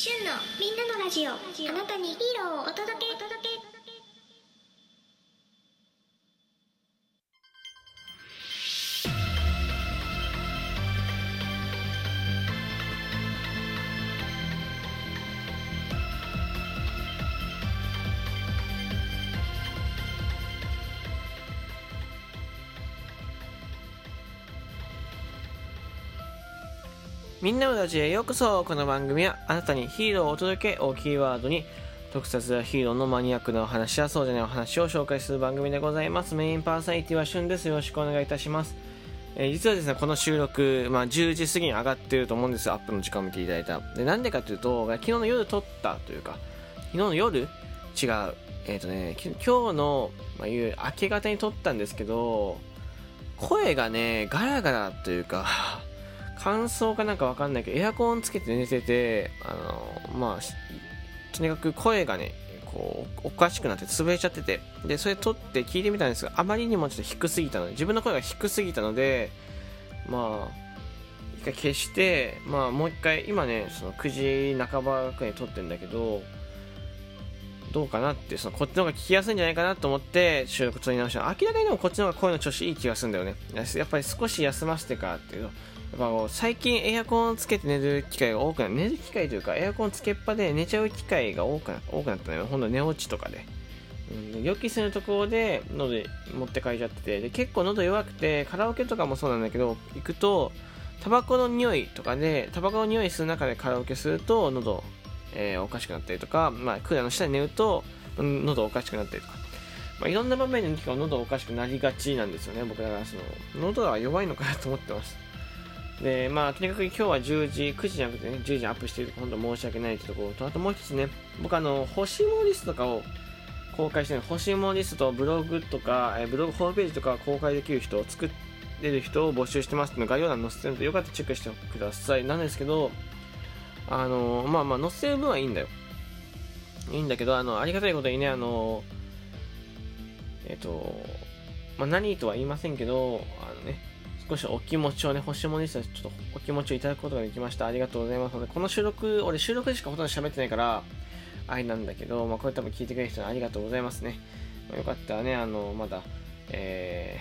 旬のみんなのラジオ。あなたにヒーローをお届け。お届けみんなのラジオへようこそ。この番組はあなたにヒーローをお届けをキーワードに特撮やヒーローのマニアックなお話やそうじゃないお話を紹介する番組でございます。メインパーソナリティはしゅんです。よろしくお願いいたします。えー実はですねこの収録、まあ、10時過ぎに上がってると思うんですよ。アップの時間を見ていただいたで。なんでかというと昨日の夜撮ったというか昨日の夜違うえっ、とね今日の、まあ、いう明け方に撮ったんですけど声がねガラガラというか乾燥かなんかわかんないけどエアコンつけて寝ててあのまあとにかく声がねこうおかしくなって潰れちゃってて。でそれ撮って聞いてみたんですがあまりにもちょっと低すぎたので自分の声が低すぎたのでまあ一回消してまあもう一回今ねその9時半ばくらいに撮ってるんだけどどうかなってそのこっちの方が聞きやすいんじゃないかなと思って収録撮り直した。明らかにでもこっちの方が声の調子いい気がするんだよね。やっぱり少し休ませてからっていうとやっぱこう最近エアコンつけて寝る機会が多くなる。寝る機会というかエアコンつけっぱで寝ちゃう機会が多くな多くなったのよ。ほんと寝落ちとかで、うん、予期するところで喉持って帰っちゃっててで結構喉弱くてカラオケとかもそうなんだけど行くとタバコの匂いとかでタバコの匂いする中でカラオケすると喉、えーおかしくなったりとか、まあ、クーラーの下で寝ると喉おかしくなったりとかまあ、いろんな場面で結構喉おかしくなりがちなんですよね、僕だからその、喉は弱いのかなと思ってます。で、まあ、とにかく今日は10時、9時じゃなくてね、10時にアップしている本当申し訳ないというところと、あともう一つね、僕あの、欲しいものリストとかを公開してる、欲しいものリストとブログとか、えブログホームページとか公開できる人を作れる人を募集してますっていうの概要欄に載せてるので、よかったらチェックしてください。なんですけど、あの、まあまあ、載せる分はいいんだよ。いいんだけど、あの、ありがたいことにね、あの、えっ、と、まあ、何とは言いませんけど、あのね、少しお気持ちをね、星もリストでちょっとお気持ちをいただくことができました。ありがとうございます、この収録、俺収録でしかほとんど喋ってないから、あれなんだけど、まあ、これ多分聞いてくれる人にありがとうございますね。まあよかったらね、あの、まだ、え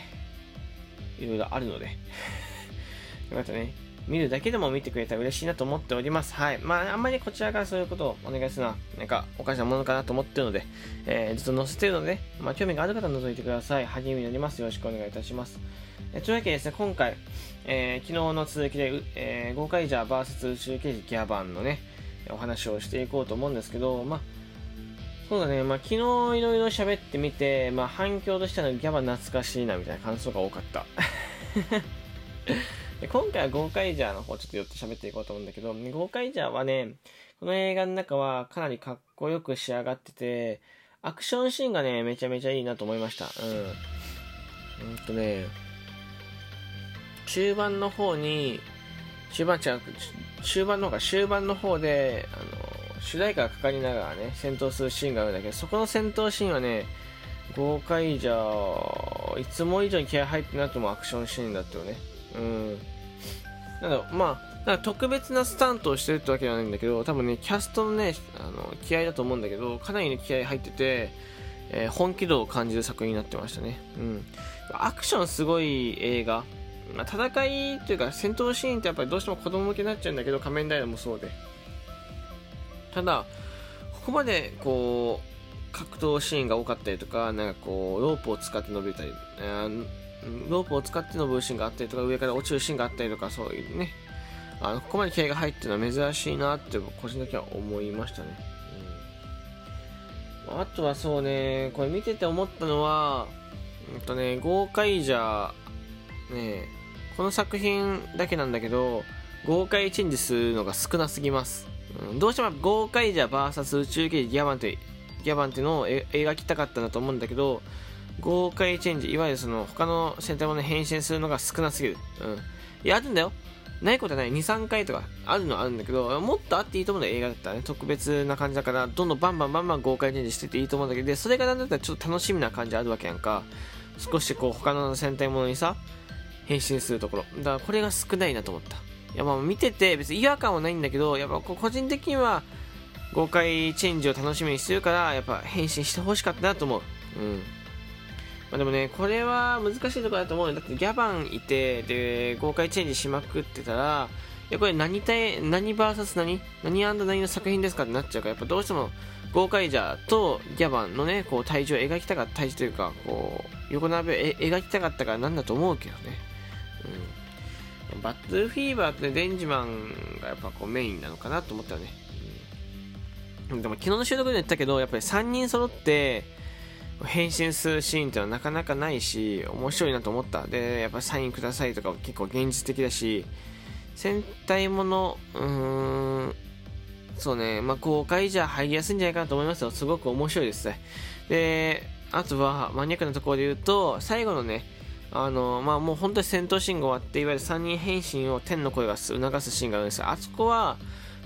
ー、いろいろあるので、よかったね、見るだけでも見てくれたら嬉しいなと思っております。はい。まあ、あんまりこちらからそういうことをお願いするのは、なんか、おかしなものかなと思ってるので、えー、ずっと載せてるので、まあ、興味がある方は覗いてください。励みになります。よろしくお願いいたします。えーというわけでですね、今回、えー昨日の続きで、えー、ゴーカイジャー VS 宇宙刑事ギャバンのね、お話をしていこうと思うんですけど、まあ、そうだね、まあ、昨日いろいろ喋ってみて、まあ、反響としてはギャバン懐かしいなみたいな感想が多かった。で今回はゴーカイジャーの方ちょっと寄って喋っていこうと思うんだけど、ゴーカイジャーはね、この映画の中はかなりかっこよく仕上がってて、アクションシーンがね、めちゃめちゃいいなと思いました。うん。うんとね、中盤の方に、中盤違う、中盤の方か、終盤の方で、あの、主題歌がかかりながらね、戦闘するシーンがあるんだけど、そこの戦闘シーンはね、豪快じゃ、いつも以上に気合入ってなくてもアクションシーンだったよね。うん。なんだ、まあ、なんか特別なスタントをしてるってわけじゃないんだけど、多分ね、キャストのね、あの、気合だと思うんだけど、かなりね、気合入ってて、えー本気度を感じる作品になってましたね。うん。アクションすごい映画。まあ、戦いというか戦闘シーンってやっぱりどうしても子供向けになっちゃうんだけど仮面ライダーもそうでただここまでこう格闘シーンが多かったりとかなんかこうロープを使って伸びたりえーロープを使って伸びるシーンがあったりとか上から落ちるシーンがあったりとかそういうねあのここまで気合が入ってるのは珍しいなって個人的には思いましたね、うん、あとはそうねこれ見てて思ったのはうんとね豪快じゃねこの作品だけなんだけど豪快チェンジするのが少なすぎます、うん、どうしても豪快じゃ VS 宇宙刑事ギャバンってギャバンっていうのを描きたかったんだと思うんだけど豪快チェンジいわゆるその他の戦隊ものに変身するのが少なすぎる。うん。いやあるんだよ。ないことはない。23回とかあるのはあるんだけどもっとあっていいと思うんだよ映画だったらね。特別な感じだからどんどんバンバンバンバン豪快チェンジしてていいと思うんだけどでそれがなんだったらちょっと楽しみな感じあるわけやんか。少しこう他の戦隊ものにさ変身するところ。だからこれが少ないなと思った。いやまあ見てて別に違和感はないんだけどやっぱこう個人的には豪快チェンジを楽しみにしてるからやっぱ変身してほしかったなと思う。うん。まあ、でもねこれは難しいところだと思うよ。だってギャバンいてで豪快チェンジしまくってたらいやこれ何対何 VS 何？何何の作品ですかってなっちゃうからやっぱどうしてもゴーカイジャーとギャバンのねこう体重を描きたかった体重というかこう横並びを描きたかったからなんだと思うけどね、うん、バットルフィーバーってデンジマンがやっぱこうメインなのかなと思ったよね、うん、でも昨日の収録で言ったけどやっぱり3人揃って変身するシーンってのはなかなかないし面白いなと思ったでやっぱサインくださいとか結構現実的だし戦隊ものうーんそうね、まあ、公開じゃ入りやすいんじゃないかなと思いますよ。すごく面白いですね。で、あとは、マニアックなところで言うと、最後のね、あの、まあ、もう本当に戦闘シーンが終わって、いわゆる3人変身を天の声が促すシーンがあるんですよ。あそこは、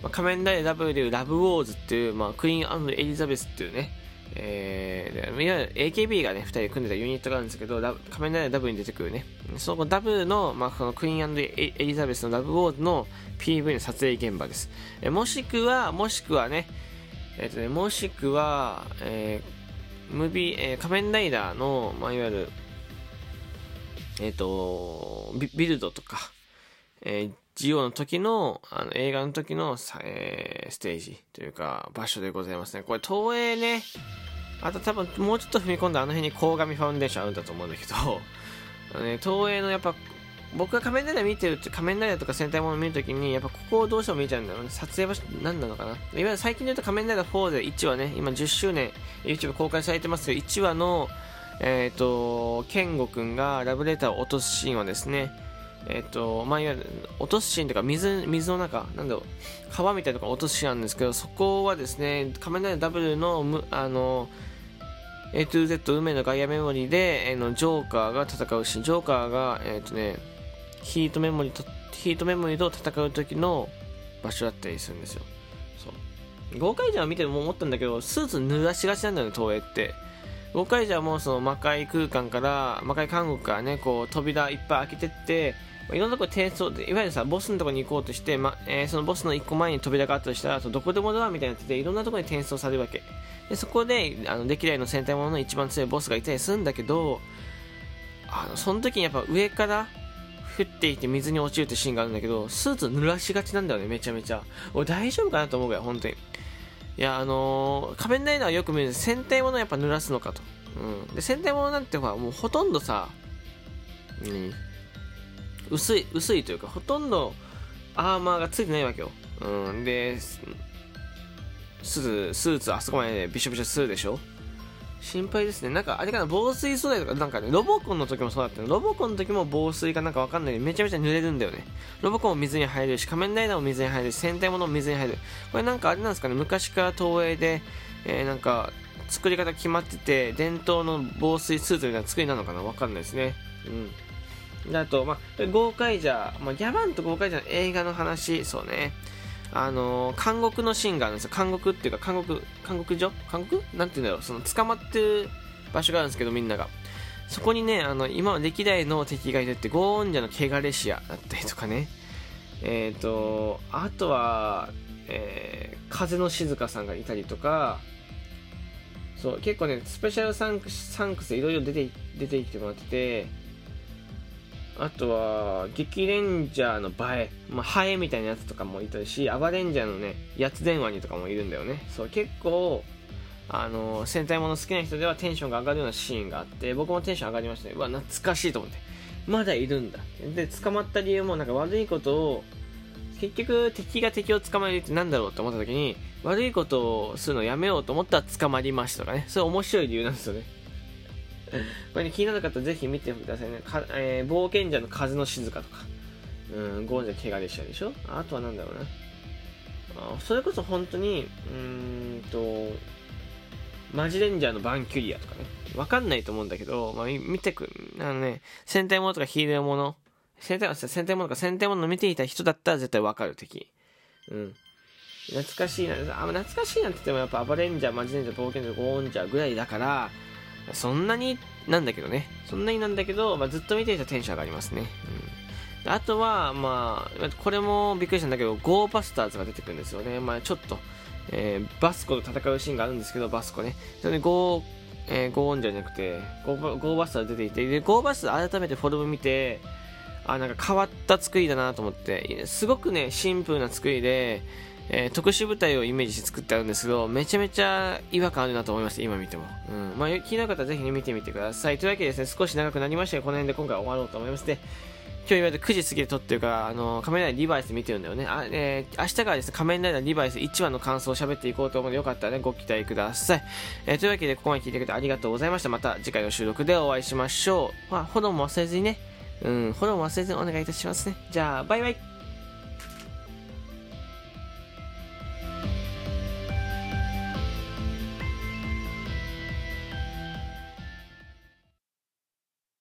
まあ、仮面ライダー W でいうラブウォーズっていう、まあ、クイーンエリザベスっていうね、えー、いわゆる AKB がね、2人組んでたユニットがあるんですけど、仮面ライダー W に出てくるね、その W の、まあ、このクイーンエリザベスのラブウォーズの PV の撮影現場です。えもしくは、もしくはね、えっ、とね、もしくは、えー、ムービー、えー、仮面ライダーの、まあ、いわゆる、えっ、ー、とビ、ビルドとか、えー、ジオの時の、あの、映画の時の、えー、ステージというか、場所でございますね。これ、東映ね、あと多分、もうちょっと踏み込んだあの辺に鴻上ファウンデーションあるんだと思うんだけど、あのね、東映のやっぱ、僕が仮面ライダー見てるって仮面ライダーとか戦隊もの見るときにやっぱここをどうしても見ちゃうんだろうね。撮影場所何なのかな。いわゆる最近で言うと仮面ライダー4で1話ね。今10周年。YouTube 公開されてますけど1話のえっ、ー、と健吾くんがラブレターを落とすシーンはですねえっ、とまあいわゆる落とすシーンとか水水の中なんだろう川みたいなとこ落とすシーンなんですけどそこはですね仮面ライダーダブルのあの A to Z 運命のガイアメモリーで、えー、のジョーカーが戦うシーンジョーカーがえっ、ー、とねヒートメモリーと、ヒートメモリーと戦う時の場所だったりするんですよ。そう。豪快じゃん見ても思ったんだけど、スーツ濡らしがちなんだよね、東映って。豪快じゃもうその魔界空間から、魔界監獄からね、こう扉いっぱい開けてって、いろんなとこ転送で、いわゆるさ、ボスのとこに行こうとして、まえー、そのボスの1個前に扉があったとしたら、どこでもドアみたいになってて、いろんなとこに転送されるわけ。で、そこで、あの、歴代の戦隊ものの一番強いボスがいたりするんだけど、あの、その時にやっぱ上から降っていて水に落ちるってシーンがあるんだけど、スーツ濡らしがちなんだよね、めちゃめちゃ。俺大丈夫かなと思うぐらい、本当に。いや、あのー、仮面ライダーはよく見る。戦隊ものやっぱ濡らすのかと。うん。で、戦隊ものなんてほら、もうほとんどさ、うん、薄い、薄いというか、ほとんどアーマーがついてないわけよ。うん。で、スーツ、スーツあそこまでびしょびしょするでしょ心配ですね。なんか、あれかな、防水素材とか、なんかね、ロボコンの時もそうだったの。ロボコンの時も防水かなんかわかんないめちゃめちゃ濡れるんだよね。ロボコンも水に入るし、仮面ライダーも水に入るし、戦隊ものも水に入る。これなんかあれなんですかね、昔から東映で、えー、なんか、作り方決まってて、伝統の防水スーツみたいな作りなのかなわかんないですね。うん。であと、まあ、豪快じゃ、まあ、ギャバンと豪快じゃの映画の話、そうね。あのー、監獄のシーンがあるんですよ。監獄っていうか、監獄、監獄所？監獄？なんて言うんだろう。その、捕まってる場所があるんですけど、みんなが。そこにね、あの、今は歴代の敵がいるって、ゴーンジャの汚れシアだったりとかね。えっ、ー、と、あとは、えー、風の静香さんがいたりとか、そう、結構ね、スペシャルサンクス、サンクスでいろいろ出て、出てきてもらってて、あとは、激レンジャーの映え、まあ、ハエみたいなやつとかもいたし、アバレンジャーのね、やつ電話にとかもいるんだよね。そう、結構、あの、戦隊もの好きな人ではテンションが上がるようなシーンがあって、僕もテンション上がりましたね。うわ、懐かしいと思って。まだいるんだ。で、捕まった理由もなんか悪いことを、結局敵が敵を捕まえるってなんだろうと思った時に、悪いことをするのやめようと思ったら捕まりましたとかね。それ面白い理由なんですよね。これね、気になる方ぜひ見てくださいね。かえー、冒険者の風の静かとか。うん、ゴーンジャ怪我でしたでしょ？あとはなんだろうな。あそれこそ本当に、うーんと、マジレンジャーのバンキュリアとかね。わかんないと思うんだけど、まあ、見てく、あのね、戦隊ものとかヒーローもの、戦隊、戦隊ものとか戦隊もの見ていた人だったら絶対わかる敵。うん。懐かしいな、あ、懐かしいなって言ってもやっぱアバレンジャー、マジレンジャー、冒険者、ゴーンジャーぐらいだから、そんなになんだけどね。そんなになんだけど、まあ、ずっと見ていたテンション上がりますね。うん、あとは、まあ、これもびっくりしたんだけど、ゴーバスターズが出てくるんですよね。まあ、ちょっと、えーバスコと戦うシーンがあるんですけど、バスコね。それでゴー、えーゴーオンじゃなくて、ゴーバゴーバスターズ出ていて、で、ゴーバスター改めてフォルム見て、あ、なんか変わった作りだなと思って、すごくね、シンプルな作りで、えー特殊部隊をイメージして作ってあるんですけど、めちゃめちゃ違和感あるなと思いました、今見ても。うん。まあ、気になる方はぜひね、見てみてください。というわけでですね、少し長くなりましたが、この辺で今回終わろうと思います。で、今日言われて9時過ぎで撮ってるから、あの、仮面ライダーリバイス見てるんだよね。あ、えー明日からですね、仮面ライダーリバイス1話の感想を喋っていこうと思うので、よかったらね、ご期待ください。えーというわけで、ここまで聞いてくれてありがとうございました。また次回の収録でお会いしましょう。まあ、フォローも忘れずにね、うん、フォローも忘れずにお願いいたしますね。じゃあ、バイバイ。